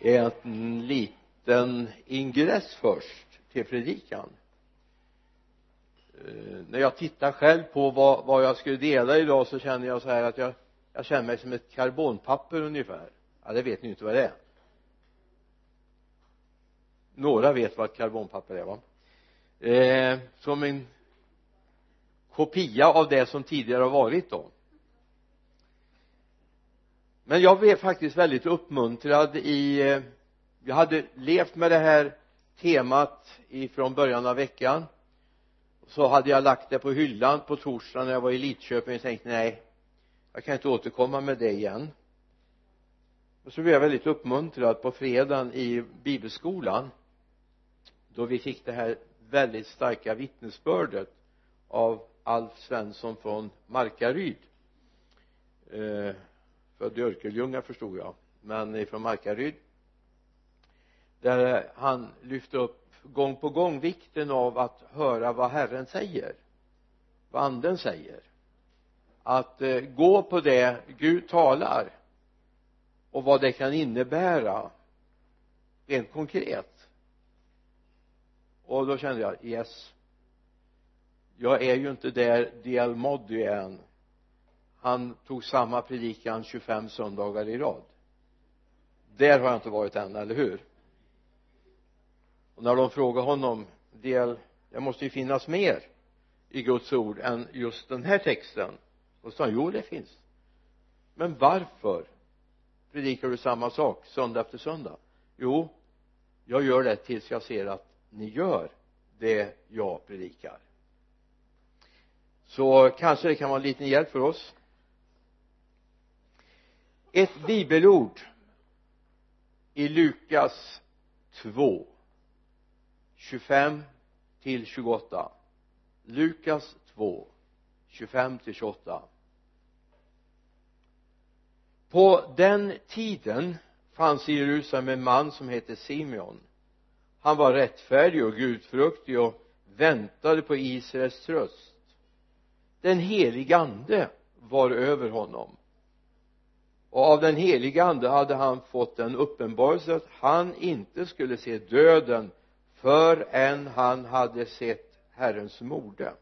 en liten ingress först till predikan. Eh, när jag tittar själv på vad, vad jag skulle dela idag så känner jag så här att jag jag känner mig som ett karbonpapper ungefär. Ja det vet ni inte vad det är. Några vet vad ett karbonpapper är va? Eh, som en kopia av det som tidigare har varit då men jag blev faktiskt väldigt uppmuntrad i eh, jag hade levt med det här temat ifrån början av veckan. Så hade jag lagt det på hyllan på torsdagen när jag var i Lidköping och tänkte nej jag kan inte återkomma med det igen. Och så blev jag väldigt uppmuntrad på fredagen i bibelskolan då vi fick det här väldigt starka vittnesbördet av Alf Svensson från Markaryd. Eh, född i Örkelljunga förstod jag. Men ifrån Markaryd där han lyfte upp gång på gång vikten av att höra vad Herren säger. Vad anden säger. Att eh, gå på det Gud talar och vad det kan innebära rent konkret. Och då kände jag yes. Jag är ju inte där D.L. Moddy än han tog samma predikan 25 söndagar i rad. Där har jag inte varit än, eller hur? Och när de frågade honom del det måste ju finnas mer i Guds ord än just den här texten? Och sa han jo det finns. Men varför predikar du samma sak söndag efter söndag? Jo jag gör det tills jag ser att ni gör det jag predikar. Så kanske det kan vara en liten hjälp för oss ett bibelord i Lukas 2 25 till 28 Lukas 2 25 till 28 på den tiden fanns i Jerusalem en man som hette Simeon. Han var rättfärdig och gudfruktig och väntade på Israels tröst. Den helige ande var över honom och av den helige ande hade han fått en uppenbarelse att han inte skulle se döden förrän han hade sett Herrens mode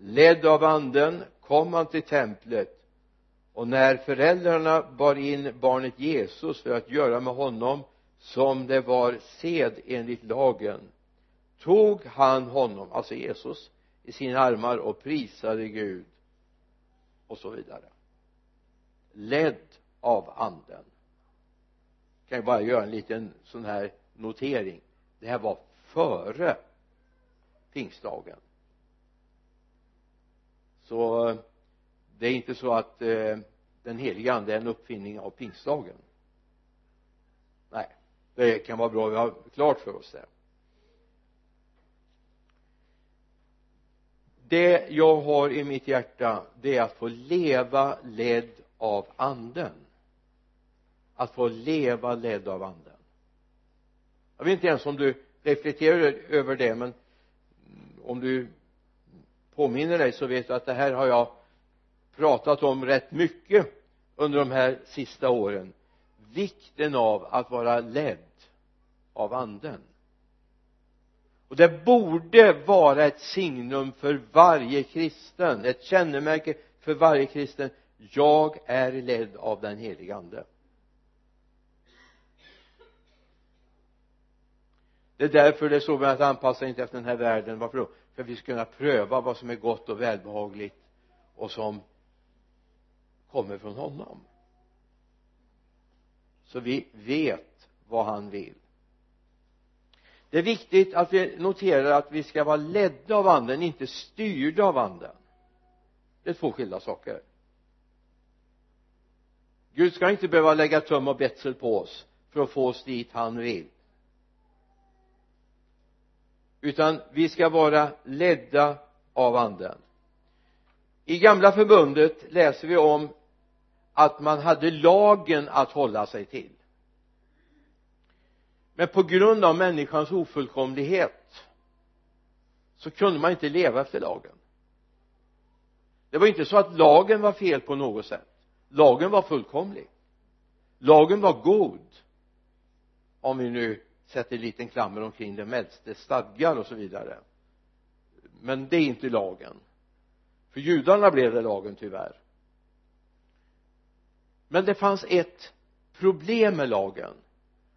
ledd av anden kom han till templet och när föräldrarna bar in barnet Jesus för att göra med honom som det var sed enligt lagen tog han honom, alltså Jesus i sina armar och prisade Gud och så vidare ledd av anden. Kan jag bara göra en liten sån här notering. Det här var före pingstdagen. Så eh, det är inte så att eh, den heliga ande är en uppfinning av pingstdagen. Nej det kan vara bra att vi har klart för oss det. Det jag har i mitt hjärta det är att få leva ledd av anden. Att få leva ledd av anden. Jag vet inte ens om du reflekterar över det men om du påminner dig så vet du att det här har jag pratat om rätt mycket under de här sista åren. Vikten av att vara ledd av anden. Och det borde vara ett signum för varje kristen ett kännemärke för varje kristen jag är ledd av den helige ande. Det är därför det är så med att anpassa inte efter den här världen. Varför då? För att vi ska kunna pröva vad som är gott och välbehagligt och som kommer från honom. Så vi vet vad han vill. Det är viktigt att vi noterar att vi ska vara ledda av anden inte styrda av anden. Det är två skilda saker. Gud ska inte behöva lägga tum och betsel på oss för att få oss dit han vill. Utan vi ska vara ledda av anden. I gamla förbundet läser vi om att man hade lagen att hålla sig till. Men på grund av människans ofullkomlighet så kunde man inte leva efter lagen. Det var inte så att lagen var fel på något sätt lagen var fullkomlig. Lagen var god. Om vi nu sätter en liten klammer omkring den äldste stadgar och så vidare. Men det är inte lagen. För judarna blev det lagen tyvärr. Men det fanns ett problem med lagen.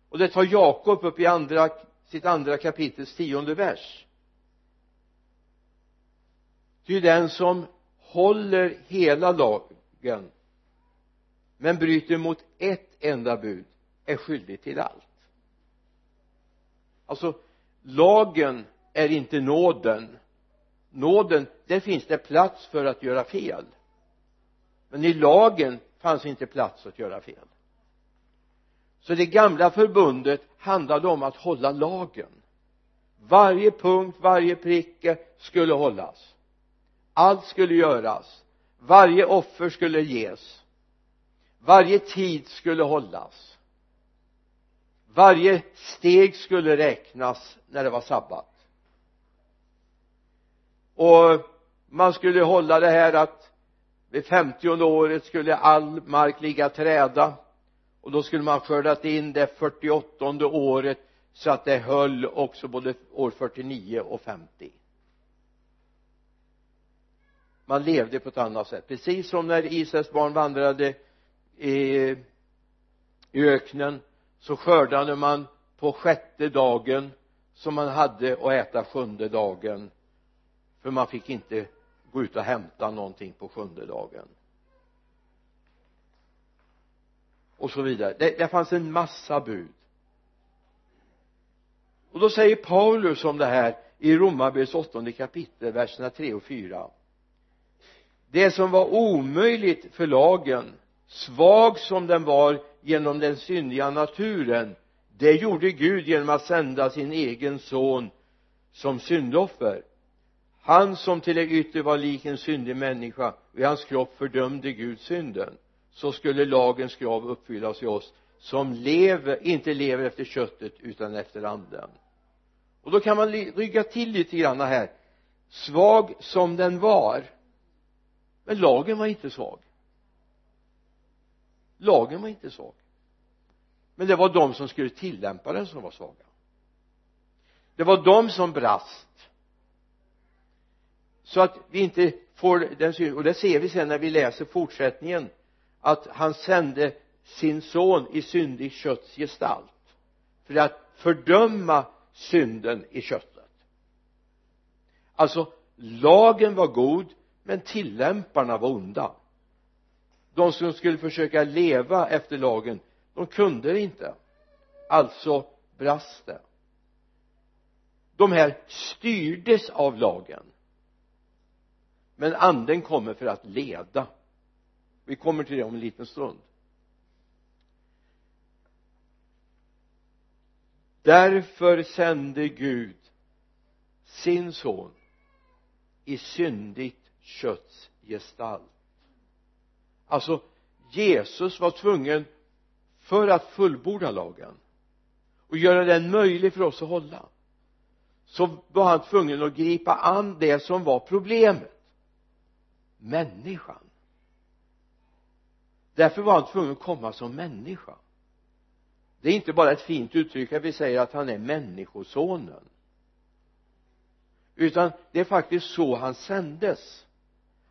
Och det tar Jakob upp i andra, sitt andra kapitels tionde vers. Ty den som håller hela lagen men bryter mot ett enda bud är skyldig till allt. Alltså lagen är inte nåden. Nåden där finns det plats för att göra fel. Men i lagen fanns inte plats att göra fel. Så det gamla förbundet handlade om att hålla lagen. Varje punkt, varje prick skulle hållas. Allt skulle göras. Varje offer skulle ges varje tid skulle hållas. Varje steg skulle räknas när det var sabbat. Och man skulle hålla det här att vid femtionde året skulle all mark ligga träda. Och då skulle man skördat in det 48 året så att det höll också både år 49 och 50 man levde på ett annat sätt. Precis som när Israels barn vandrade i, i öknen så skördade man på sjätte dagen som man hade att äta sjunde dagen. För man fick inte gå ut och hämta någonting på sjunde dagen. Och så vidare. Det, det fanns en massa bud. Och då säger Paulus om det här i Romarbrevets åttonde kapitel verserna 3 och 4 det som var omöjligt för lagen svag som den var genom den syndiga naturen det gjorde Gud genom att sända sin egen son som syndoffer. Han som till det yttre var lik en syndig människa och i hans kropp fördömde Gud synden så skulle lagens krav uppfyllas i oss som lever, inte lever efter köttet utan efter anden. Och då kan man rygga till lite grann här. Svag som den var. Men lagen var inte svag lagen var inte svag. Men det var de som skulle tillämpa den som var svaga. Det var de som brast. Så att vi inte får den synen och det ser vi sen när vi läser fortsättningen att han sände sin son i syndig kötts gestalt för att fördöma synden i köttet. Alltså lagen var god men tillämparna var onda de som skulle försöka leva efter lagen de kunde det inte. Alltså brast det. De här styrdes av lagen. Men anden kommer för att leda. Vi kommer till det om en liten stund. Därför sände Gud sin son i syndigt kötts gestalt alltså Jesus var tvungen för att fullborda lagen och göra den möjlig för oss att hålla så var han tvungen att gripa an det som var problemet människan. Därför var han tvungen att komma som människa. Det är inte bara ett fint uttryck att vi säger att han är människosonen utan det är faktiskt så han sändes.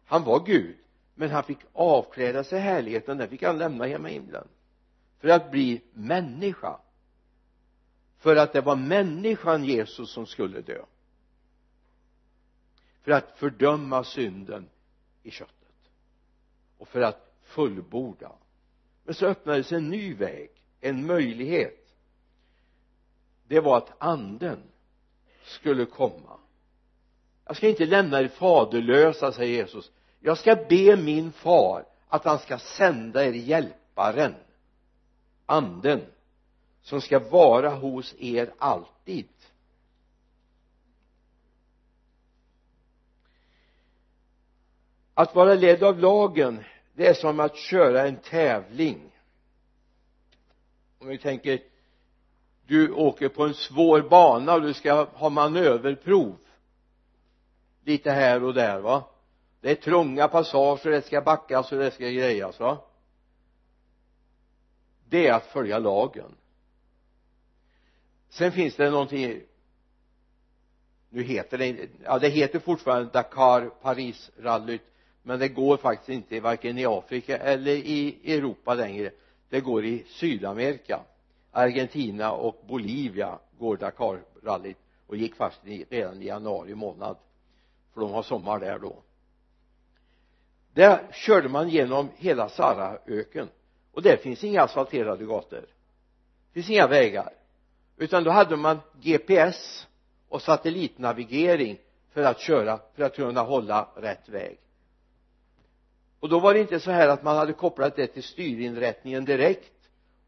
Han var Gud men han fick avkläda sig härligheten den fick han lämna hemma i himlen. För att bli människa. För att det var människan Jesus som skulle dö. För att fördöma synden i köttet. Och för att fullborda. Men så öppnades en ny väg en möjlighet. Det var att anden skulle komma. Jag ska inte lämna er faderlösa säger Jesus jag ska be min far att han ska sända er hjälparen anden som ska vara hos er alltid. Att vara ledd av lagen det är som att köra en tävling. Om vi tänker du åker på en svår bana och du ska ha manöverprov. Lite här och där va? Det är trånga passager det ska backas och det ska grejas va? Det är att följa lagen. Sen finns det någonting nu heter det ja det heter fortfarande Dakar Paris rallyt men det går faktiskt inte varken i Afrika eller i Europa längre. Det går i Sydamerika. Argentina och Bolivia går Dakar-rallyt och gick faktiskt redan i januari månad för de har sommar där då där körde man genom hela Saraöken. Och där finns inga asfalterade gator. Det finns inga vägar. Utan då hade man GPS och satellitnavigering för att köra för att kunna hålla rätt väg. Och då var det inte så här att man hade kopplat det till styrinrättningen direkt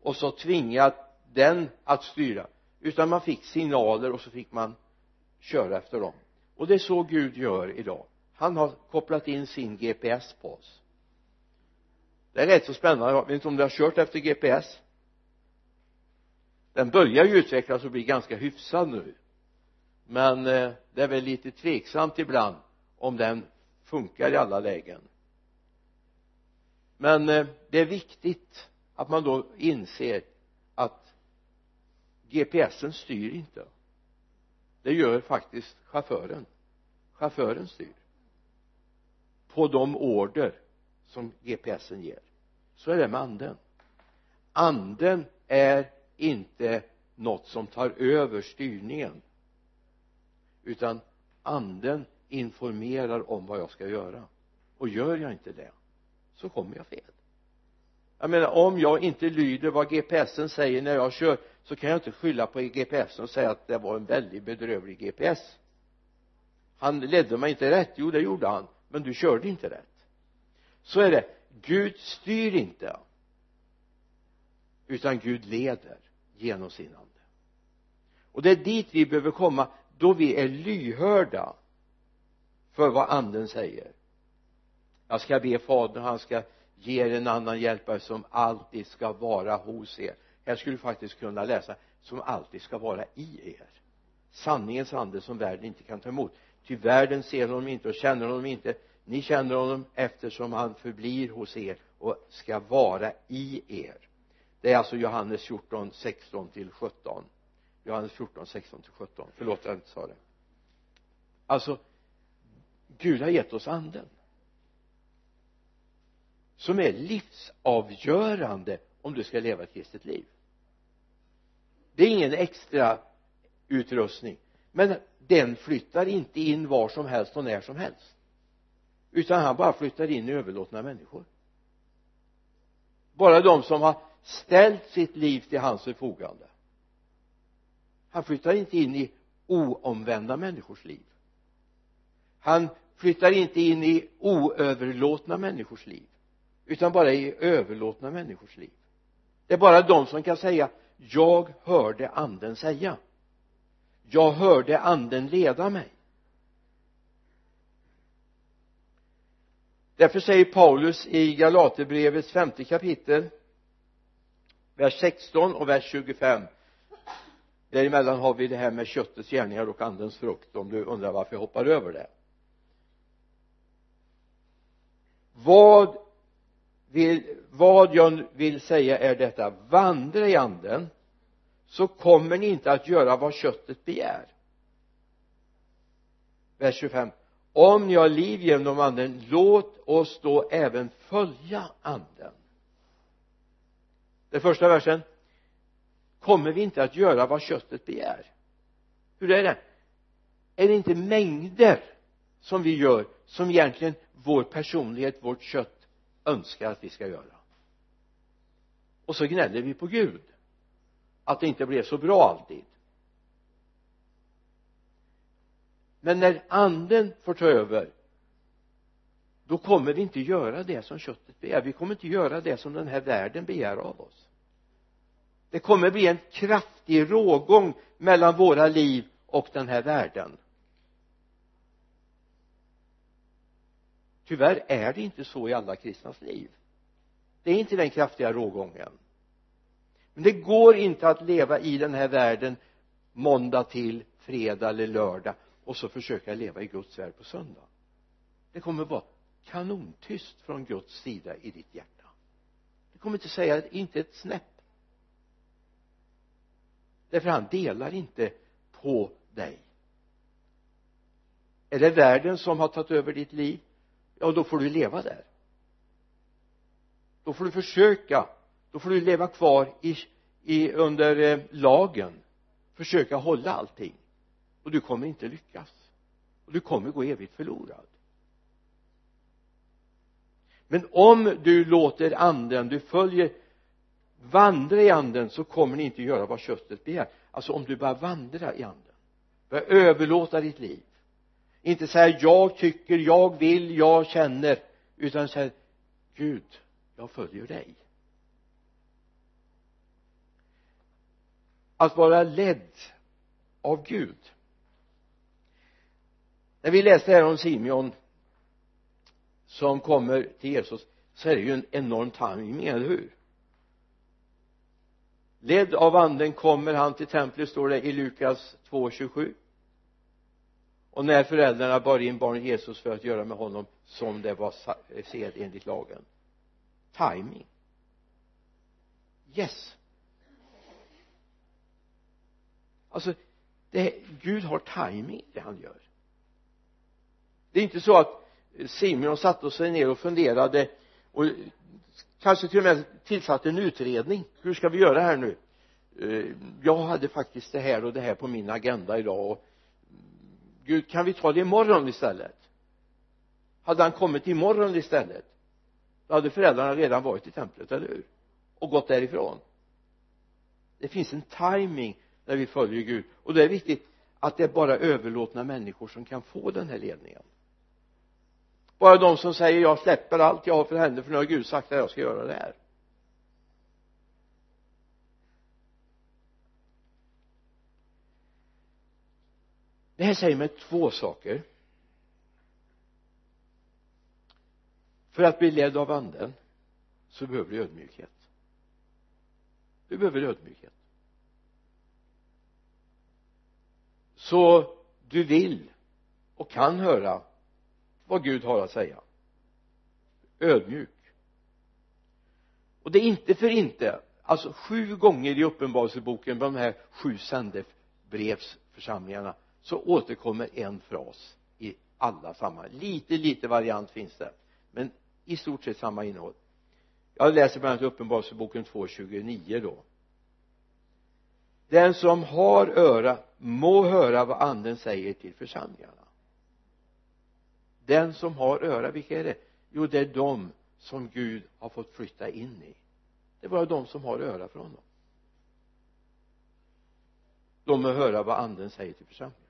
och så tvingat den att styra utan man fick signaler och så fick man köra efter dem. Och det är så Gud gör idag han har kopplat in sin GPS på oss. Det är rätt så spännande. Jag vet inte om du har kört efter GPS den börjar ju utvecklas och bli ganska hyfsad nu. Men eh, det är väl lite tveksamt ibland om den funkar i alla lägen. Men eh, det är viktigt att man då inser att GPSen styr inte. Det gör faktiskt chauffören. Chauffören styr på de order som GPSen ger. Så är det med anden. Anden är inte något som tar över styrningen utan anden informerar om vad jag ska göra. Och gör jag inte det så kommer jag fel. Jag menar om jag inte lyder vad GPSen säger när jag kör så kan jag inte skylla på GPSen och säga att det var en väldigt bedrövlig GPS han ledde mig inte rätt. Jo det gjorde han men du körde inte rätt. Så är det. Gud styr inte. Utan Gud leder genom sin ande. Och det är dit vi behöver komma då vi är lyhörda för vad anden säger. Jag ska be fadern han ska ge er en annan hjälpare som alltid ska vara hos er. Här skulle du faktiskt kunna läsa som alltid ska vara i er. Sanningens ande som världen inte kan ta emot ty världen ser honom inte och känner honom inte. Ni känner honom eftersom han förblir hos er och ska vara i er. Det är alltså Johannes 14, 16 till 17 Johannes 14, 16 till 17 förlåt jag inte sa det. Alltså Gud har gett oss anden. Som är livsavgörande om du ska leva ett kristet liv. Det är ingen extra utrustning men den flyttar inte in var som helst och när som helst. Utan han bara flyttar in i överlåtna människor. Bara de som har ställt sitt liv till hans förfogande. Han flyttar inte in i oomvända människors liv. Han flyttar inte in i oöverlåtna människors liv utan bara i överlåtna människors liv. Det är bara de som kan säga jag hörde anden säga jag hörde anden leda mig. Därför säger Paulus i Galaterbrevets femte kapitel vers 16 och vers 25 däremellan har vi det här med köttets gärningar och andens frukt om du undrar varför jag hoppar över det. Vad vill, vad jag vill säga är detta. Vandra i anden så kommer ni inte att göra vad köttet begär. Vers 25 om ni har liv genom anden låt oss då även följa anden. Den första versen. Kommer vi inte att göra vad köttet begär? Hur är det? Är det inte mängder som vi gör som egentligen vår personlighet, vårt kött önskar att vi ska göra? Och så gnäller vi på Gud att det inte blev så bra alltid. Men när anden får ta över då kommer vi inte göra det som köttet begär. Vi kommer inte göra det som den här världen begär av oss. Det kommer bli en kraftig rågång mellan våra liv och den här världen. Tyvärr är det inte så i alla kristnas liv. Det är inte den kraftiga rågången men det går inte att leva i den här världen måndag till fredag eller lördag och så försöka leva i Guds värld på söndag. Det kommer vara kanontyst från Guds sida i ditt hjärta. Det kommer inte säga inte ett snäpp. Därför han delar inte på dig. Är det världen som har tagit över ditt liv ja då får du leva där. Då får du försöka då får du leva kvar i, i under eh, lagen. Försöka hålla allting. Och du kommer inte lyckas. Och du kommer gå evigt förlorad. Men om du låter anden, du följer vandra i anden så kommer ni inte göra vad köttet begär. Alltså om du börjar vandra i anden börjar överlåta ditt liv. Inte säga jag tycker, jag vill, jag känner utan säga Gud jag följer dig. Att vara ledd av Gud. När vi läste här om Simeon som kommer till Jesus så är det ju en enorm timing, eller hur? Ledd av anden kommer han till templet står det i Lukas 2.27 och när föräldrarna bar in barnet Jesus för att göra med honom som det var sed enligt lagen. Timing. Yes. Alltså det, Gud har timing i det han gör. Det är inte så att eh, Simeon satte sig ner och funderade och eh, kanske till och med tillsatte en utredning. Hur ska vi göra här nu? Eh, jag hade faktiskt det här och det här på min agenda idag och mm, Gud kan vi ta det imorgon istället? Hade han kommit imorgon istället då hade föräldrarna redan varit i templet, eller hur? Och gått därifrån. Det finns en timing när vi följer Gud. Och det är viktigt att det är bara överlåtna människor som kan få den här ledningen. Bara de som säger jag släpper allt jag har för händer för nu har Gud sagt att jag ska göra det här. Det här säger mig två saker. För att bli ledd av anden så behöver du ödmjukhet. Du behöver ödmjukhet. Så du vill och kan höra vad Gud har att säga. Ödmjuk. Och det är inte för inte. Alltså sju gånger i uppenbarelseboken de här sju sändebrevsförsamlingarna så återkommer en fras i alla sammanhang. Lite lite variant finns det men i stort sett samma innehåll. Jag läser bland annat uppenbarelseboken 2.29 då. Den som har öra må höra vad anden säger till församlingarna. Den som har öra, vilka är det? Jo det är de som Gud har fått flytta in i. Det är bara de som har öra för honom. De må höra vad anden säger till församlingen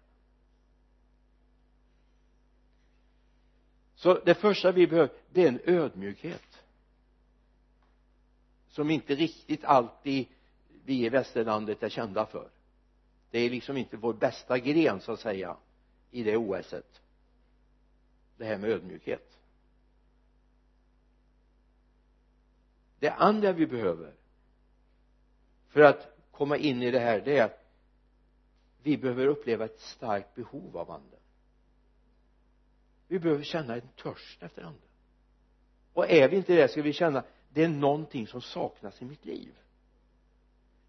så det första vi behöver det är en ödmjukhet. Som inte riktigt alltid vi i västerlandet är kända för det är liksom inte vår bästa gren så att säga i det OSet det här med ödmjukhet. Det andra vi behöver för att komma in i det här det är att vi behöver uppleva ett starkt behov av anden. Vi behöver känna en törst efter anden. Och är vi inte det ska vi känna det är någonting som saknas i mitt liv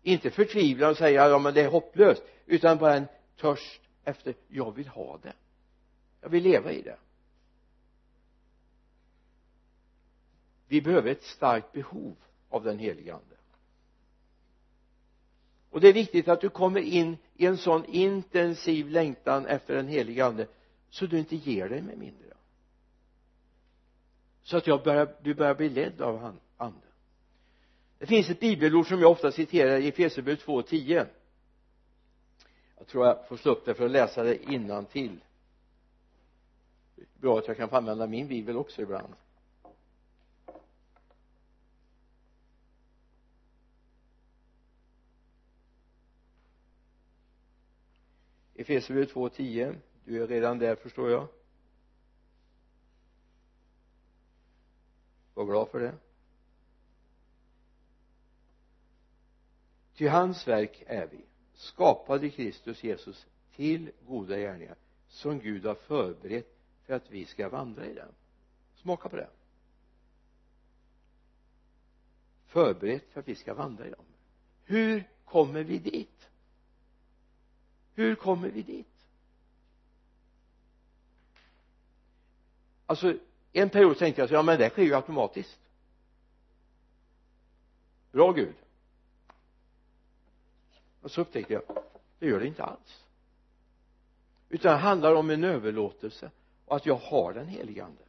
inte förtvivlan och säga ja men det är hopplöst utan bara en törst efter jag vill ha det. Jag vill leva i det. Vi behöver ett starkt behov av den helige ande. Och det är viktigt att du kommer in i en sån intensiv längtan efter den helige ande så du inte ger dig med mindre. Så att jag börjar, du börjar bli ledd av anden det finns ett bibelord som jag ofta citerar i Efesierbrevet 2.10 jag tror jag får slå upp det för att läsa det innan till bra att jag kan få använda min bibel också ibland. Efesierbrevet 2.10 du är redan där förstår jag. Var glad för det. Ty hans verk är vi skapade Kristus Jesus till goda gärningar som Gud har förberett för att vi ska vandra i dem. Smaka på det. Förberett för att vi ska vandra i dem. Hur kommer vi dit? Hur kommer vi dit? Alltså en period tänkte jag så, ja men det sker ju automatiskt. Bra Gud och så upptäckte jag det gör det inte alls. Utan det handlar om en överlåtelse och att jag har den helige ande.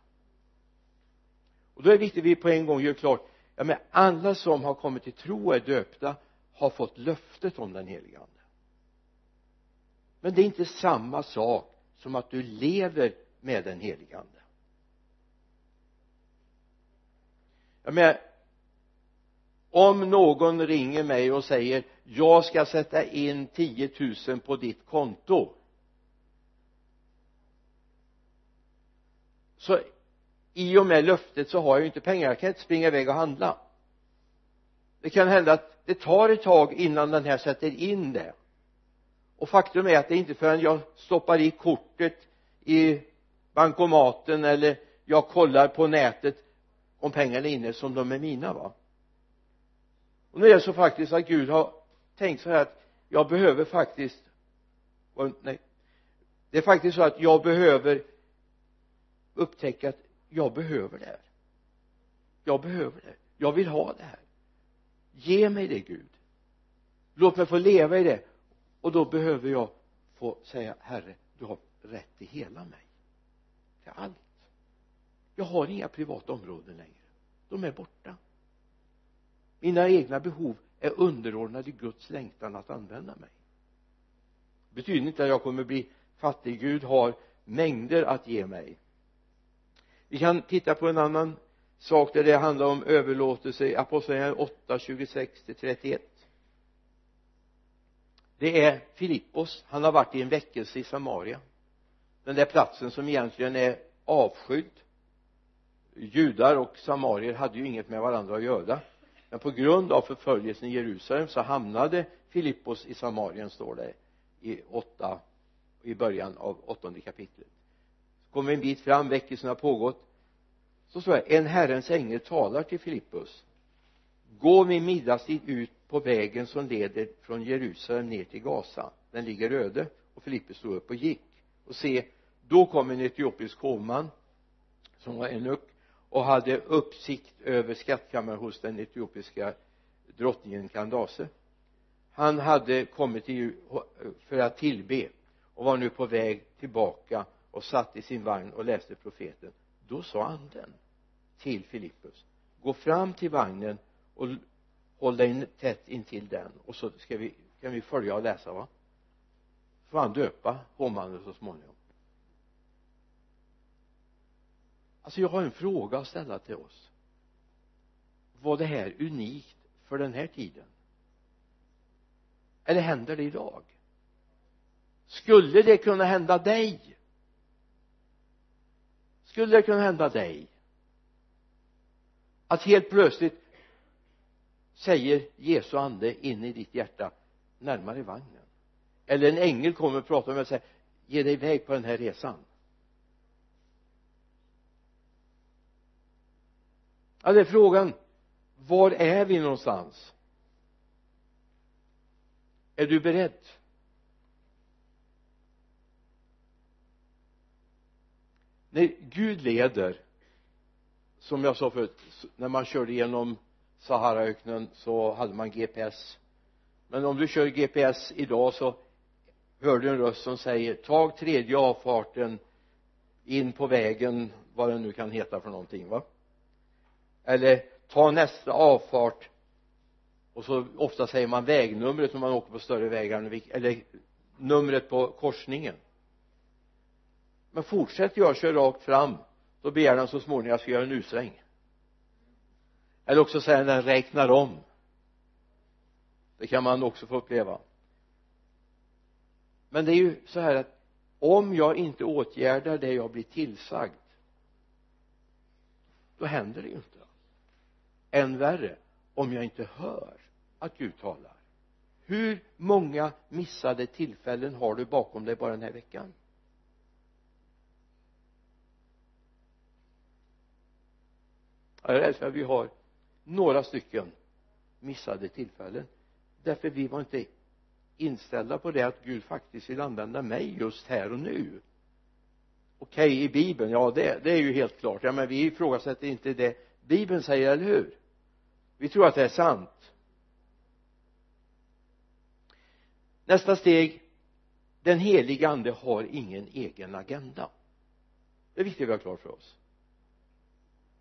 Och då är det viktigt att vi på en gång gör klart ja men alla som har kommit till tro och är döpta har fått löftet om den helige ande. Men det är inte samma sak som att du lever med den helige ande. Jag menar om någon ringer mig och säger jag ska sätta in 10 000 på ditt konto. Så i och med löftet så har jag ju inte pengar. Jag kan inte springa iväg och handla. Det kan hända att det tar ett tag innan den här sätter in det. Och faktum är att det är inte förrän jag stoppar i kortet i bankomaten eller jag kollar på nätet om pengarna är inne som de är mina va och nu är det så faktiskt att Gud har tänkt så här att jag behöver faktiskt nej. Det är faktiskt så att jag behöver upptäcka att jag behöver det här. Jag behöver det jag vill ha det här. Ge mig det Gud. Låt mig få leva i det. Och då behöver jag få säga herre du har rätt till hela mig. Till allt. Jag har inga privata områden längre. De är borta mina egna behov är underordnade Guds längtan att använda mig. Det betyder inte att jag kommer bli fattig. Gud har mängder att ge mig. Vi kan titta på en annan sak där det handlar om överlåtelse i apostlagärningarna 8, 26 till 31 det är Filippos. Han har varit i en väckelse i Samaria. Den där platsen som egentligen är avskydd. Judar och samarier hade ju inget med varandra att göra men på grund av förföljelsen i Jerusalem så hamnade Filippos i Samarien står det i åtta i början av åttonde kapitlet. Så kommer vi en bit fram, väckelsen har pågått. Så står det en herrens ängel talar till Filippus gå vid middagstid ut på vägen som leder från Jerusalem ner till Gaza. Den ligger öde. Och Filippus stod upp och gick. Och se då kom en etiopisk hovman som var enuk och hade uppsikt över skattkammaren hos den etiopiska drottningen Candace han hade kommit för att tillbe och var nu på väg tillbaka och satt i sin vagn och läste profeten. Då sa anden till Filippus gå fram till vagnen och håll dig tätt intill den och så ska vi, kan vi följa och läsa va? Får han döpa hovmannen så småningom. Alltså jag har en fråga att ställa till oss. Var det här unikt för den här tiden? Eller händer det idag? Skulle det kunna hända dig? Skulle det kunna hända dig? Att helt plötsligt säger Jesu ande in i ditt hjärta närmare vagnen. Eller en ängel kommer och pratar med dig och säger ge dig iväg på den här resan. Ja det är frågan var är vi någonstans? Är du beredd? När Gud leder som jag sa förut när man körde genom Saharaöknen så hade man GPS men om du kör GPS idag så hör du en röst som säger tag tredje avfarten in på vägen vad den nu kan heta för någonting va? Eller ta nästa avfart. Och så ofta säger man vägnumret när man åker på större vägar eller numret på korsningen. Men fortsätter jag köra rakt fram. Då begär den så småningom att jag ska göra en U-sväng. Eller också säger den räknar om. Det kan man också få uppleva. Men det är ju så här att om jag inte åtgärdar det jag blir tillsagd då händer det ju inte än värre om jag inte hör att Gud talar. Hur många missade tillfällen har du bakom dig bara den här veckan? Jag är rädd för att vi har några stycken missade tillfällen. Därför vi var inte inställda på det att Gud faktiskt vill använda mig just här och nu. Okej okay, i bibeln, ja det, det är ju helt klart. Ja men vi ifrågasätter inte det bibeln säger, eller hur? Vi tror att det är sant. Nästa steg den heliga ande har ingen egen agenda. Det är viktigt att vi har klart för oss.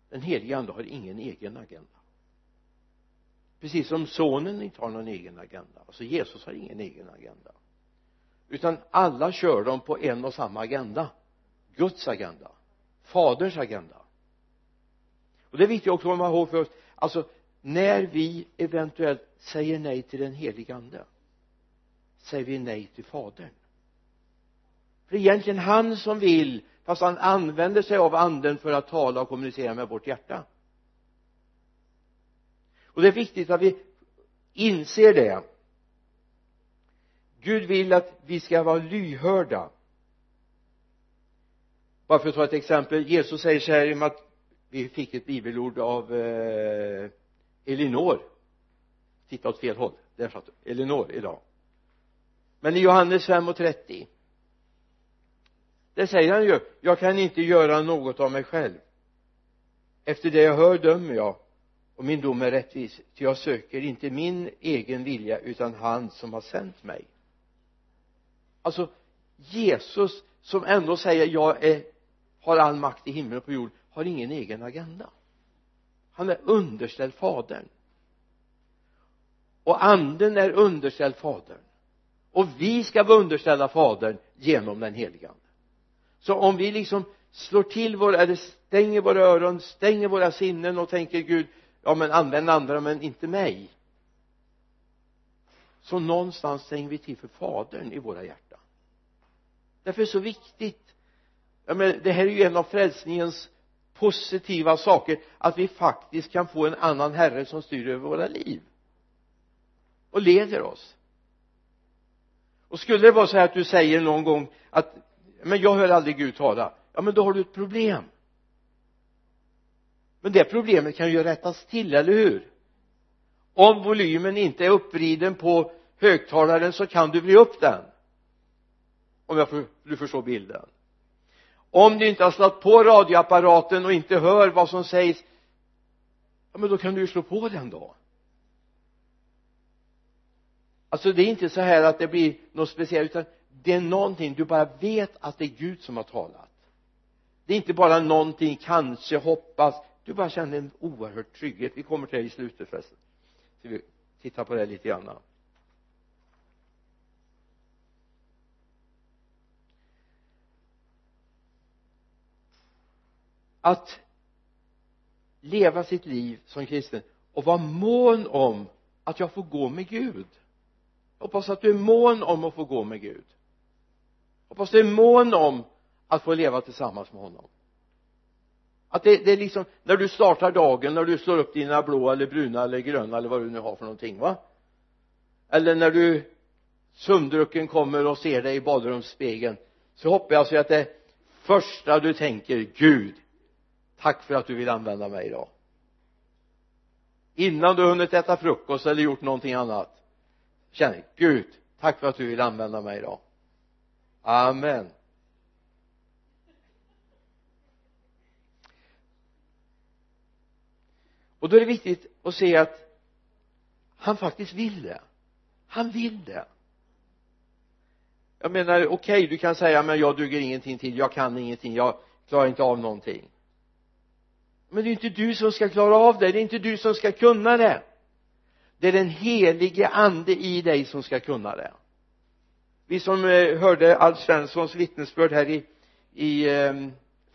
Den heliga ande har ingen egen agenda. Precis som sonen inte har någon egen agenda alltså Jesus har ingen egen agenda. Utan alla kör de på en och samma agenda. Guds agenda. Faderns agenda. Och det är viktigt också att komma ihåg för oss alltså när vi eventuellt säger nej till den heliga ande säger vi nej till fadern. För det är egentligen han som vill fast han använder sig av anden för att tala och kommunicera med vårt hjärta. Och det är viktigt att vi inser det. Gud vill att vi ska vara lyhörda. Bara för att ta ett exempel. Jesus säger så här i att vi fick ett bibelord av eh, Elinor. Titta åt fel håll. Där satt Elinor idag. Men i Johannes 5 och 30 där säger han ju jag kan inte göra något av mig själv. Efter det jag hör dömer jag och min dom är rättvis. Ty jag söker inte min egen vilja utan han som har sänt mig. Alltså Jesus som ändå säger jag är, har all makt i himmel och på jord har ingen egen agenda han är underställd fadern. Och anden är underställd fadern. Och vi ska vara underställda fadern genom den helige ande. Så om vi liksom slår till våra eller stänger våra öron stänger våra sinnen och tänker Gud ja men använd andra men inte mig. Så någonstans stänger vi till för fadern i våra hjärtan. Därför är det så viktigt. Ja men det här är ju en av frälsningens positiva saker att vi faktiskt kan få en annan herre som styr över våra liv. Och leder oss. Och skulle det vara så här att du säger någon gång att men jag hör aldrig Gud tala ja men då har du ett problem. Men det problemet kan ju rättas till, eller hur? Om volymen inte är uppriden på högtalaren så kan du bli upp den. Om jag får, du förstår bilden om du inte har slått på radioapparaten och inte hör vad som sägs ja men då kan du ju slå på den då. Alltså det är inte så här att det blir något speciellt utan det är någonting du bara vet att det är Gud som har talat. Det är inte bara någonting kanske hoppas. Du bara känner en oerhörd trygghet. Vi kommer till det i slutet förresten. Så vi tittar på det lite grann att leva sitt liv som kristen och vara mån om att jag får gå med Gud. Hoppas att du är mån om att få gå med Gud. Hoppas du är mån om att få leva tillsammans med honom. Att det, det är liksom när du startar dagen när du slår upp dina blå eller bruna eller gröna eller vad du nu har för någonting va? Eller när du sömndrucken kommer och ser dig i badrumsspegeln så hoppas jag att det första du tänker Gud tack för att du vill använda mig idag. Innan du hunnit äta frukost eller gjort någonting annat känner Gud tack för att du vill använda mig idag. Amen. Och då är det viktigt att se att han faktiskt vill det. Han vill det. Jag menar okej okay, du kan säga men jag duger ingenting till jag kan ingenting jag klarar inte av någonting men det är inte du som ska klara av det. Det är inte du som ska kunna det. Det är den helige ande i dig som ska kunna det. Vi som eh, hörde Alf Svenssons vittnesbörd här i i eh,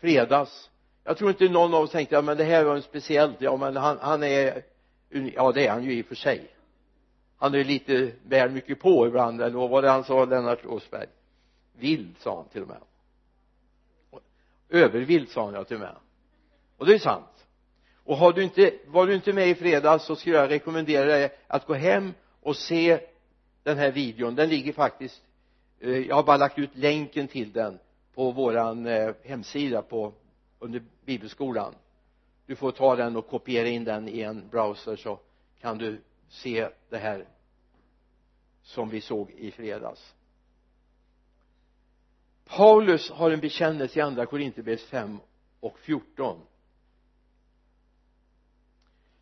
fredags. Jag tror inte någon av oss tänkte ja men det här var en speciellt. Ja men han, han är ja det är han ju i och för sig. Han är ju lite väl mycket på ibland eller vad var det han sa Lennart Åsberg? Vild sa han till och med. Övervild sa han ja till och med och det är sant. Och har du inte var du inte med i fredags så skulle jag rekommendera dig att gå hem och se den här videon. Den ligger faktiskt eh, jag har bara lagt ut länken till den på våran eh, hemsida på under bibelskolan. Du får ta den och kopiera in den i en browser så kan du se det här som vi såg i fredags. Paulus har en bekännelse i andra Korinthierbrevet 5 och 14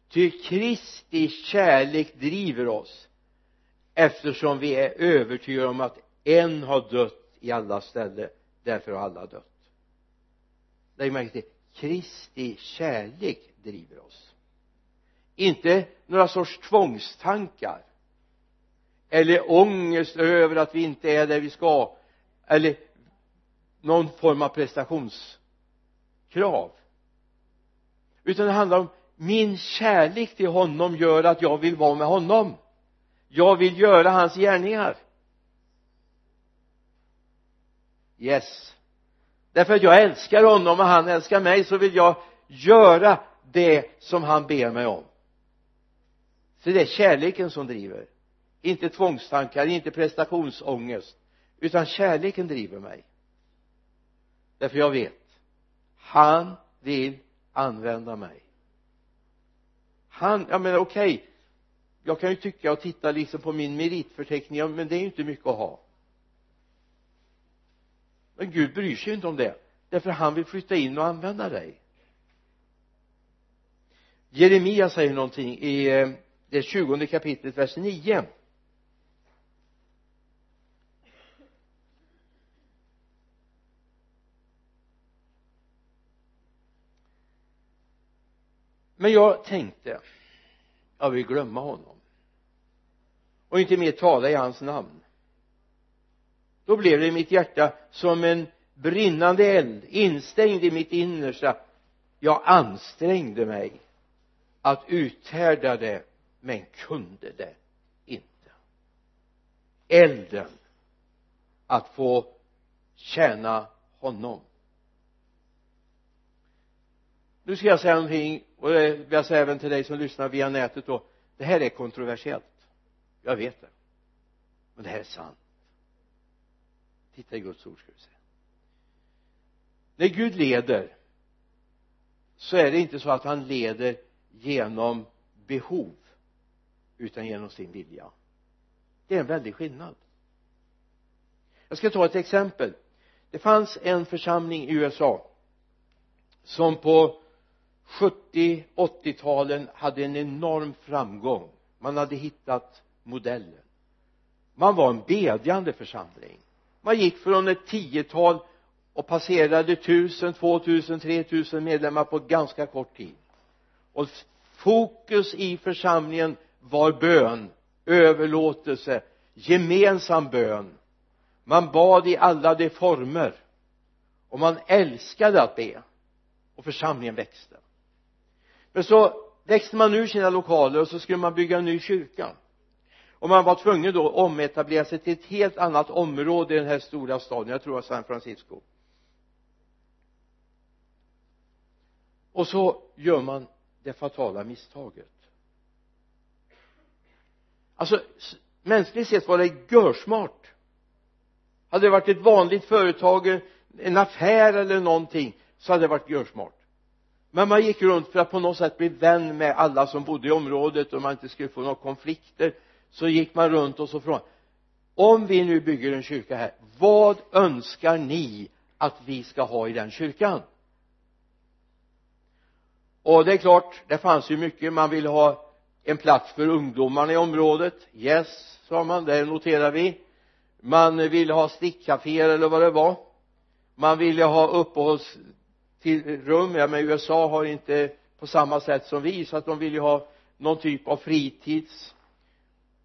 ty Kristi kärlek driver oss eftersom vi är övertygade om att en har dött i alla ställe därför har alla dött. Lägg märke till Kristi kärlek driver oss. Inte några sorts tvångstankar eller ångest över att vi inte är där vi ska eller någon form av prestationskrav. Utan det handlar om min kärlek till honom gör att jag vill vara med honom. Jag vill göra hans gärningar. Yes. Därför att jag älskar honom och han älskar mig så vill jag göra det som han ber mig om. Så det är kärleken som driver. Inte tvångstankar, inte prestationsångest utan kärleken driver mig. Därför jag vet han vill använda mig han, jag menar okej. Okay, jag kan ju tycka och titta liksom på min meritförteckning men det är ju inte mycket att ha. Men Gud bryr sig ju inte om det därför han vill flytta in och använda dig. Jeremia säger någonting i eh, det tjugonde kapitlet vers 9 men jag tänkte jag vill glömma honom. Och inte mer tala i hans namn. Då blev det i mitt hjärta som en brinnande eld instängd i mitt innersta. Jag ansträngde mig att uthärda det men kunde det inte. Elden att få tjäna honom. Nu ska jag säga någonting och det vill jag säga även till dig som lyssnar via nätet då. Det här är kontroversiellt. Jag vet det. Men det här är sant. Titta i Guds ord ska vi se. När Gud leder så är det inte så att han leder genom behov utan genom sin vilja. Det är en väldig skillnad. Jag ska ta ett exempel. Det fanns en församling i USA som på 70 80-talen hade en enorm framgång. Man hade hittat modellen. Man var en bedjande församling. Man gick från ett tiotal och passerade tusen, två tusen, tre tusen medlemmar på ganska kort tid. Och fokus i församlingen var bön överlåtelse gemensam bön. Man bad i alla de former. Och man älskade att be. Och församlingen växte men så växte man ur sina lokaler och så skulle man bygga en ny kyrka. Och man var tvungen då att ometablera sig till ett helt annat område i den här stora staden. Jag tror det var San Francisco. Och så gör man det fatala misstaget. Alltså mänskligt sett var det görsmart. Hade det varit ett vanligt företag en affär eller någonting så hade det varit görsmart men man gick runt för att på något sätt bli vän med alla som bodde i området och man inte skulle få några konflikter. Så gick man runt och så frågade om vi nu bygger en kyrka här vad önskar ni att vi ska ha i den kyrkan? Och det är klart det fanns ju mycket. Man ville ha en plats för ungdomarna i området. Yes sa man det noterar vi. Man ville ha stickcaféer eller vad det var. Man ville ha uppehålls till rum. Ja men USA har inte på samma sätt som vi så att de vill ju ha någon typ av fritids.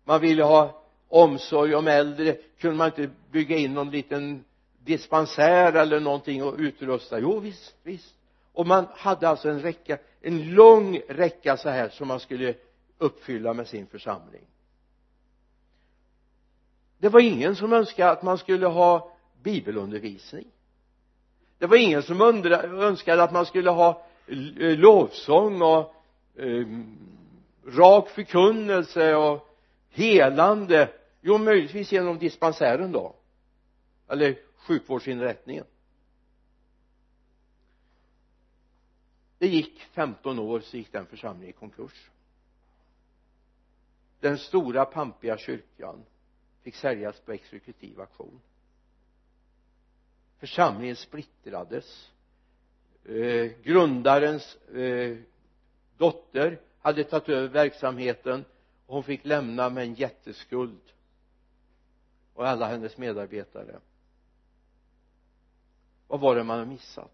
Man ville ha omsorg om äldre. Kunde man inte bygga in någon liten dispensär eller någonting och utrusta? Jo visst visst. Och man hade alltså en räcka en lång räcka så här som man skulle uppfylla med sin församling. Det var ingen som önskade att man skulle ha bibelundervisning det var ingen som önskade att man skulle ha eh, lovsång och eh, rak förkunnelse och helande. Jo möjligtvis genom dispensären då. Eller sjukvårdsinrättningen. Det gick 15 år så gick den församlingen i konkurs. Den stora pampiga kyrkan fick säljas på exekutiv auktion församlingen splittrades. Eh, grundarens eh, dotter hade tagit över verksamheten och hon fick lämna med en jätteskuld. Och alla hennes medarbetare. Vad var det man har missat?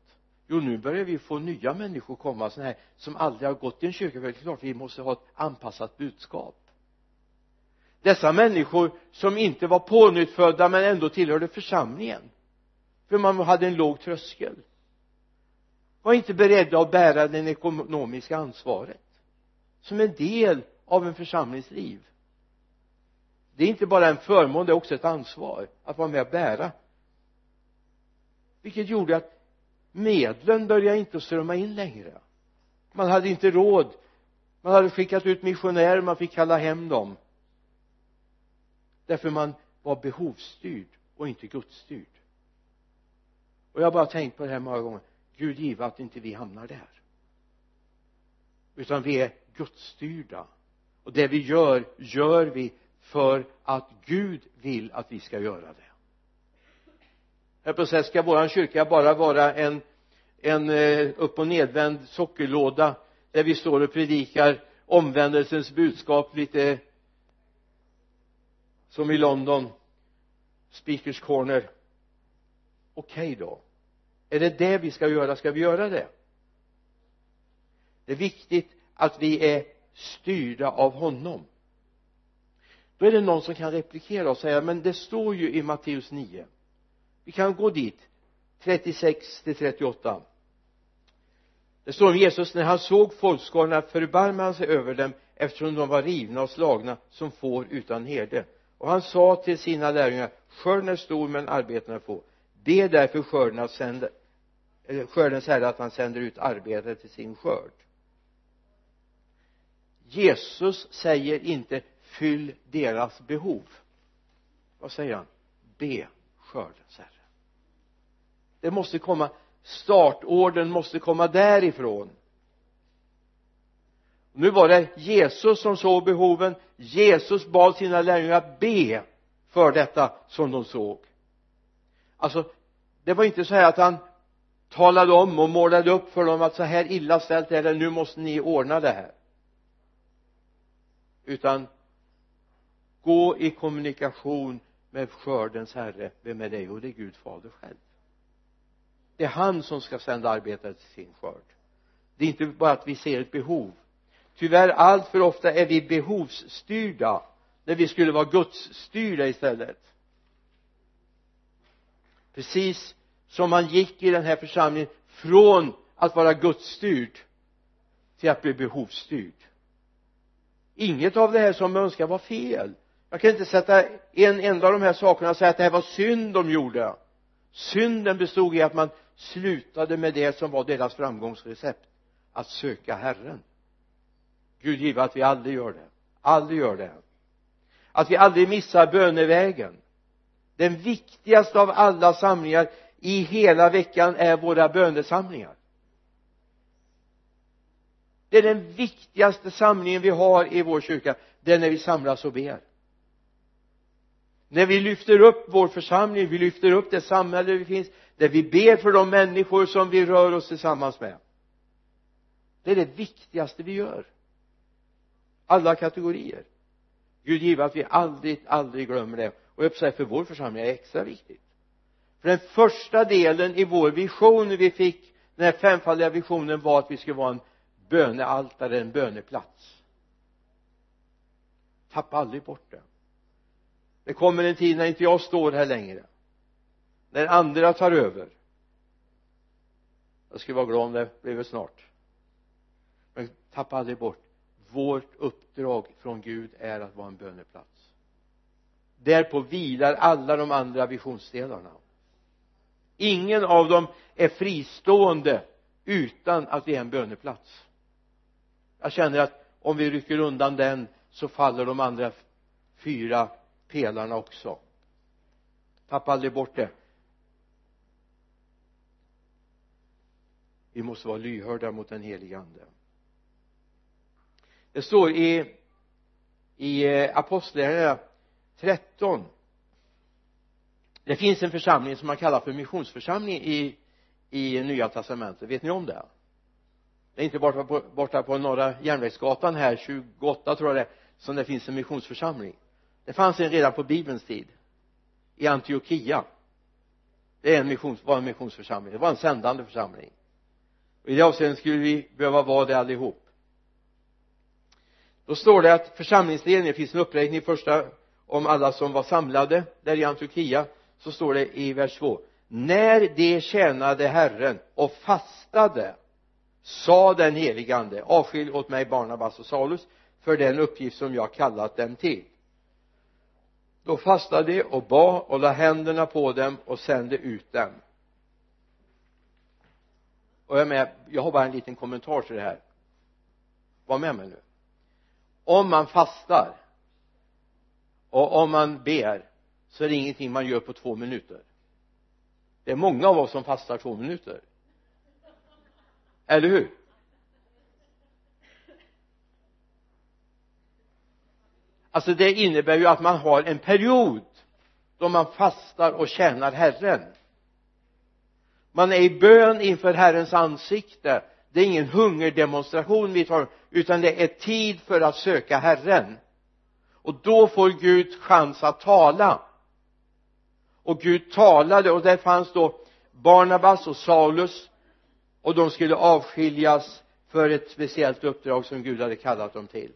Jo nu börjar vi få nya människor komma sådana här som aldrig har gått i en kyrka. För det är klart vi måste ha ett anpassat budskap. Dessa människor som inte var pånyttfödda men ändå tillhörde församlingen för man hade en låg tröskel. Var inte beredda att bära det ekonomiska ansvaret som en del av en församlings liv det är inte bara en förmån det är också ett ansvar att vara med och bära. Vilket gjorde att medlen började inte strömma in längre. Man hade inte råd. Man hade skickat ut missionärer man fick kalla hem dem. Därför man var behovsstyrd och inte gudsstyrd och jag har bara tänkt på det här många gånger. Gud give att inte vi hamnar där. Utan vi är gudsstyrda. Och det vi gör gör vi för att Gud vill att vi ska göra det. Här på sätt ska våran kyrka bara vara en en eh, upp och nedvänd sockerlåda där vi står och predikar omvändelsens budskap lite som i London speakers corner okej okay då. Är det det vi ska göra? Ska vi göra det? Det är viktigt att vi är styrda av honom. Då är det någon som kan replikera och säga men det står ju i Matteus 9 vi kan gå dit. 36 till 38 det står om Jesus när han såg folkskarorna förbarmade han sig över dem eftersom de var rivna och slagna som får utan herde. Och han sa till sina lärjungar skörden är stor men arbetarna är be därför skörden att sända eh, skördens herre att han sänder ut arbetare till sin skörd. Jesus säger inte fyll deras behov. Vad säger han? Be skördens herre. Det måste komma startorden måste komma därifrån. Nu var det Jesus som såg behoven. Jesus bad sina lärjungar be för detta som de såg alltså det var inte så här att han talade om och målade upp för dem att så här illa ställt är det nu måste ni ordna det här. Utan gå i kommunikation med skördens herre vem är det jo det är Gud fader själv. Det är han som ska sända arbetare till sin skörd. Det är inte bara att vi ser ett behov. Tyvärr allt för ofta är vi behovsstyrda när vi skulle vara gudsstyrda istället precis som man gick i den här församlingen från att vara gudsstyrd till att bli behovsstyrd. Inget av det här som man önskar var fel. Jag kan inte sätta en enda av de här sakerna och säga att det här var synd de gjorde. Synden bestod i att man slutade med det som var deras framgångsrecept att söka Herren. Gud give att vi aldrig gör det. Aldrig gör det. Att vi aldrig missar bönevägen den viktigaste av alla samlingar i hela veckan är våra bönesamlingar. Det är den viktigaste samlingen vi har i vår kyrka. Det är när vi samlas och ber. När vi lyfter upp vår församling vi lyfter upp det samhälle vi finns där vi ber för de människor som vi rör oss tillsammans med. Det är det viktigaste vi gör. Alla kategorier. Gud give att vi aldrig, aldrig glömmer det och jag säga för vår församling är det extra viktigt. För den första delen i vår vision vi fick den här femfaldiga visionen var att vi skulle vara en bönealtare, en böneplats. Tappa aldrig bort det det kommer en tid när inte jag står här längre. När andra tar över. Jag skulle vara glad om det blev snart. Men tappa aldrig bort. Vårt uppdrag från Gud är att vara en böneplats därpå vilar alla de andra visionsdelarna ingen av dem är fristående utan att det är en böneplats. Jag känner att om vi rycker undan den så faller de andra fyra pelarna också. Tappa aldrig bort det. Vi måste vara lyhörda mot den helige ande. Det står i i eh, apostlagärningarna 13 det finns en församling som man kallar för missionsförsamling i i nya testamentet. Vet ni om det? Det är inte borta på, borta på norra järnvägsgatan här 28 tror jag det är som det finns en missionsförsamling. Det fanns en redan på bibelns tid i Antiochia. Det är en missions, var en missionsförsamling. Det var en sändande församling. Och i det avseendet skulle vi behöva vara det allihop. Då står det att församlingsledningen finns en uppräkning i första om alla som var samlade där i Antiochia så står det i vers 2 när de tjänade Herren och fastade sa den helige ande avskilj åt mig Barnabas och Salus för den uppgift som jag kallat dem till. Då fastade de och bad och la händerna på dem och sände ut dem. Och jag är med jag har bara en liten kommentar till det här. Var med mig nu. Om man fastar och om man ber så är det ingenting man gör på två minuter. Det är många av oss som fastar två minuter. Eller hur? Alltså det innebär ju att man har en period då man fastar och tjänar Herren. Man är i bön inför Herrens ansikte. Det är ingen hungerdemonstration vi tar utan det är tid för att söka Herren och då får Gud chans att tala. Och Gud talade och där fanns då Barnabas och Saulus. Och de skulle avskiljas för ett speciellt uppdrag som Gud hade kallat dem till.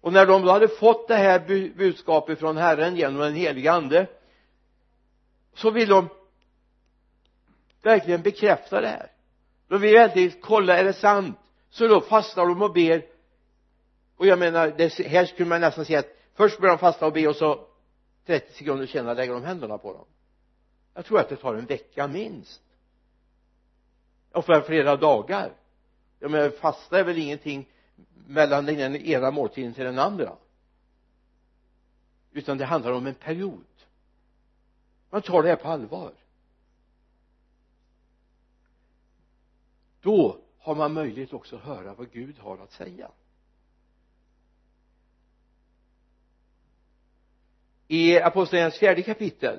Och när de då hade fått det här budskapet från Herren genom den helige ande så vill de verkligen bekräfta det här. De vill verkligen kolla är det sant? Så då fastar de och ber och jag menar det här skulle man nästan säga att först börjar de fasta och be och så 30 sekunder senare lägger de händerna på dem. Jag tror att det tar en vecka minst. Och för flera dagar. Jag menar fasta är väl ingenting mellan den ena måltiden till den andra. Utan det handlar om en period. Man tar det här på allvar. Då har man möjlighet också att höra vad Gud har att säga. I apostlagärningarnas fjärde kapitel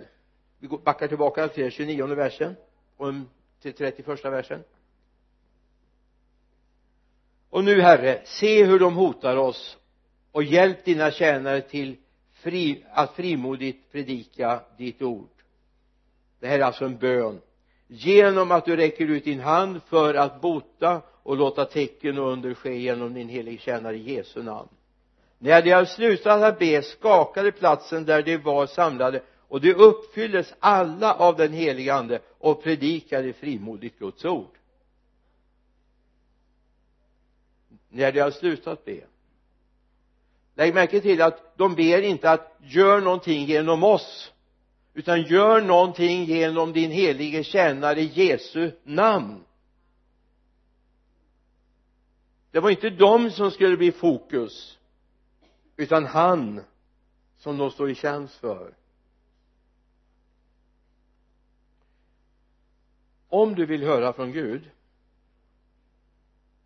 vi backar tillbaka till 29 versen och till 31 versen. Och nu herre se hur de hotar oss och hjälp dina tjänare till fri, att frimodigt predika ditt ord. Det här är alltså en bön. Genom att du räcker ut din hand för att bota och låta tecken och under ske genom din helige tjänare Jesu namn när de hade slutat att be skakade platsen där de var samlade och de uppfylldes alla av den helige ande och predikade frimodigt Guds ord. När de hade slutat be. Lägg märke till att de ber inte att gör någonting genom oss utan gör någonting genom din helige tjänare Jesu namn. Det var inte de som skulle bli fokus utan han som de står i tjänst för. Om du vill höra från Gud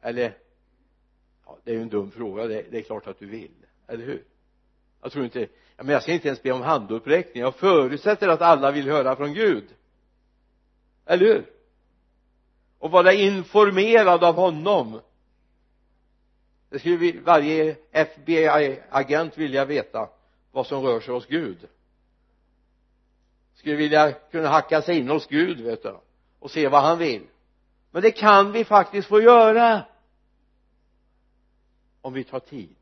eller ja, det är ju en dum fråga det, det är klart att du vill eller hur? Jag tror inte men jag ska inte ens be om handuppräckning. Jag förutsätter att alla vill höra från Gud. Eller hur? Och vara informerad av honom det skulle varje FBI-agent vilja veta vad som rör sig hos Gud. Skulle vilja kunna hacka sig in hos Gud vet du och se vad han vill. Men det kan vi faktiskt få göra om vi tar tid.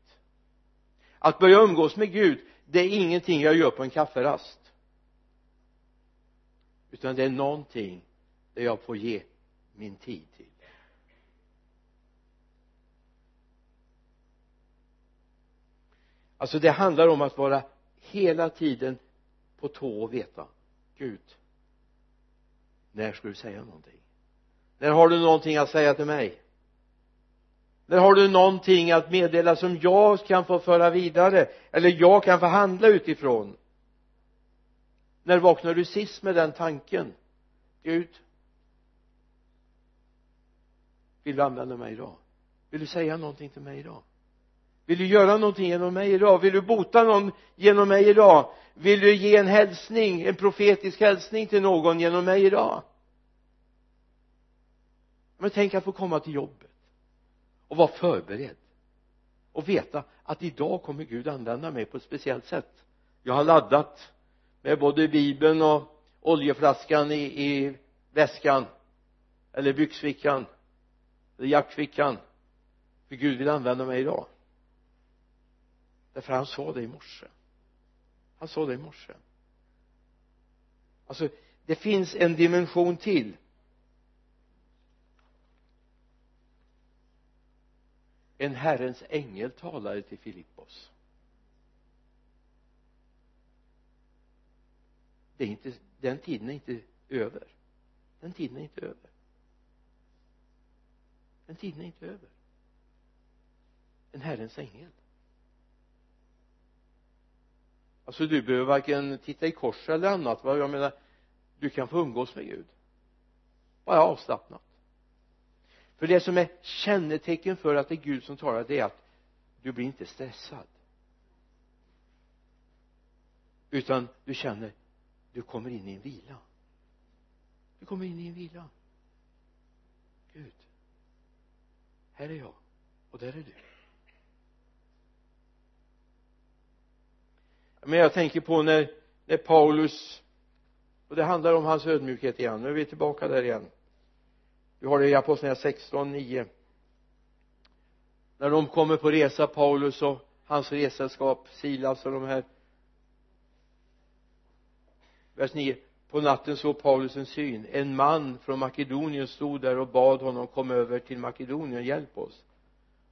Att börja umgås med Gud det är ingenting jag gör på en kafferast. Utan det är någonting där jag får ge min tid till. Alltså det handlar om att vara hela tiden på tå och veta Gud när ska du säga någonting? När har du någonting att säga till mig? När har du någonting att meddela som jag kan få föra vidare eller jag kan få handla utifrån? När vaknar du sist med den tanken? Gud vill du använda mig idag? Vill du säga någonting till mig idag? Vill du göra någonting genom mig idag? Vill du bota någon genom mig idag? Vill du ge en hälsning en profetisk hälsning till någon genom mig idag? Men tänk att få komma till jobbet och vara förberedd och veta att idag kommer Gud använda mig på ett speciellt sätt. Jag har laddat med både bibeln och oljeflaskan i, i väskan eller byxfickan eller jackfickan. För Gud vill använda mig idag därför han sa det i morse. Han sa det i morse. Alltså det finns en dimension till. En Herrens ängel talade till Filippos. Det är inte, den tiden är inte över. Den tiden är inte över. Den tiden är inte över. En Herrens ängel. Alltså du behöver varken titta i kors eller annat vad jag menar du kan få umgås med Gud. Bara avslappnat. För det som är kännetecken för att det är Gud som talar det är att du blir inte stressad. Utan du känner du kommer in i en vila. Du kommer in i en vila. Gud här är jag och där är du. Men jag tänker på när, när Paulus och det handlar om hans ödmjukhet igen nu är vi tillbaka där igen. Vi har det i apostlagärningarna 16, 9 när de kommer på resa Paulus och hans resällskap Silas och de här. Vers 9 på natten såg Paulus en syn. En man från Makedonien stod där och bad honom komma över till Makedonien hjälp oss.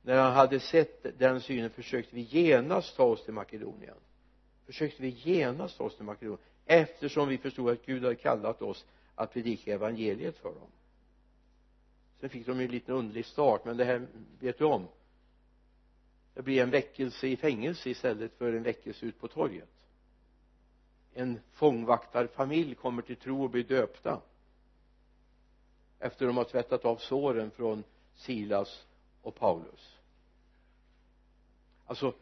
När han hade sett den synen försökte vi genast ta oss till Makedonien försökte vi genast ta oss till Makedonien eftersom vi förstod att Gud hade kallat oss att predika evangeliet för dem. Sen fick de ju en liten underlig start men det här vet du om. Det blir en väckelse i fängelse istället för en väckelse ut på torget. En fångvaktarfamilj kommer till tro och blir döpta efter de har tvättat av såren från Silas och Paulus. Alltså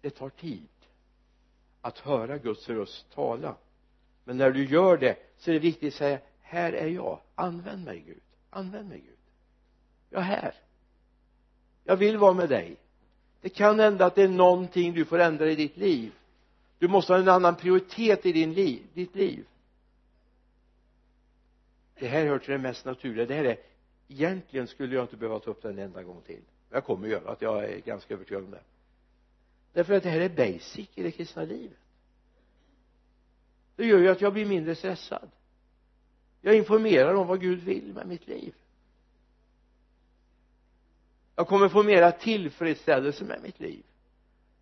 det tar tid att höra Guds röst tala. Men när du gör det så är det viktigt att säga här är jag. Använd mig Gud. Använd mig Gud. Jag är här. Jag vill vara med dig. Det kan hända att det är någonting du får ändra i ditt liv. Du måste ha en annan prioritet i din liv, ditt liv. Det här hör till det mest naturliga. Det här är egentligen skulle jag inte behöva ta upp den en enda gång till. Jag kommer göra att jag är ganska övertygad om det därför att det här är basic i det kristna livet. Det gör ju att jag blir mindre stressad. Jag informerar om vad Gud vill med mitt liv. Jag kommer få mera tillfredsställelse med mitt liv.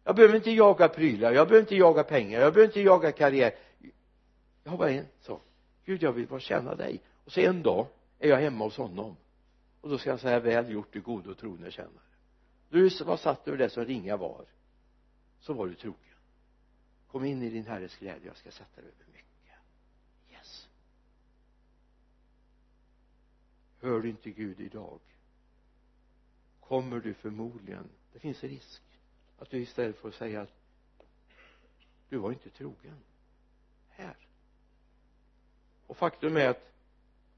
Jag behöver inte jaga prylar jag behöver inte jaga pengar jag behöver inte jaga karriär. Jag har bara en sak. Gud jag vill bara känna dig. Och så en dag är jag hemma hos honom. Och då ska jag säga väl gjort du gode och trogne tjänare du var satt över det som ringa var? Så var du trogen. Kom in i din herres glädje jag ska sätta dig över mycket. Yes. Hör du inte Gud idag kommer du förmodligen det finns en risk att du istället får säga att du var inte trogen här. Och faktum är att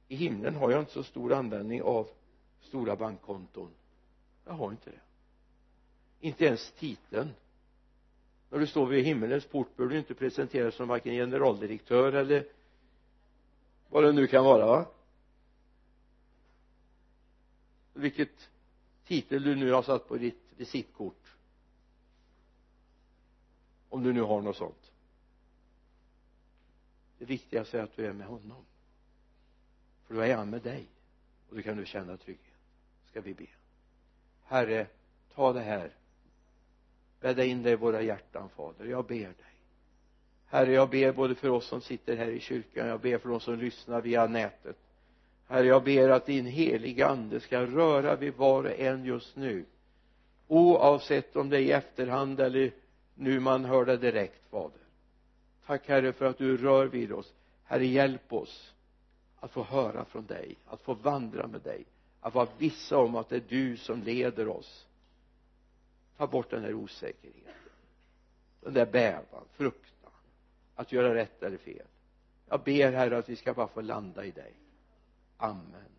i himlen har jag inte så stor användning av stora bankkonton. Jag har inte det. Inte ens titeln när du står vid himmelens port bör du inte presenteras som varken generaldirektör eller vad det nu kan vara va? Vilket titel du nu har satt på ditt visitkort. Om du nu har något sånt. Det viktigaste är att du är med honom. För då är han med dig. Och då kan du känna trygghet. Ska vi be. Herre ta det här bädda in det i våra hjärtan fader. Jag ber dig. Herre jag ber både för oss som sitter här i kyrkan jag ber för de som lyssnar via nätet. Herre jag ber att din heliga ande ska röra vid var och en just nu. Oavsett om det är i efterhand eller nu man hör det direkt fader. Tack herre för att du rör vid oss. Herre hjälp oss att få höra från dig att få vandra med dig att vara vissa om att det är du som leder oss ta bort den här osäkerheten. Den där bävan, fruktan. Att göra rätt eller fel. Jag ber herre att vi ska bara få landa i dig. Amen.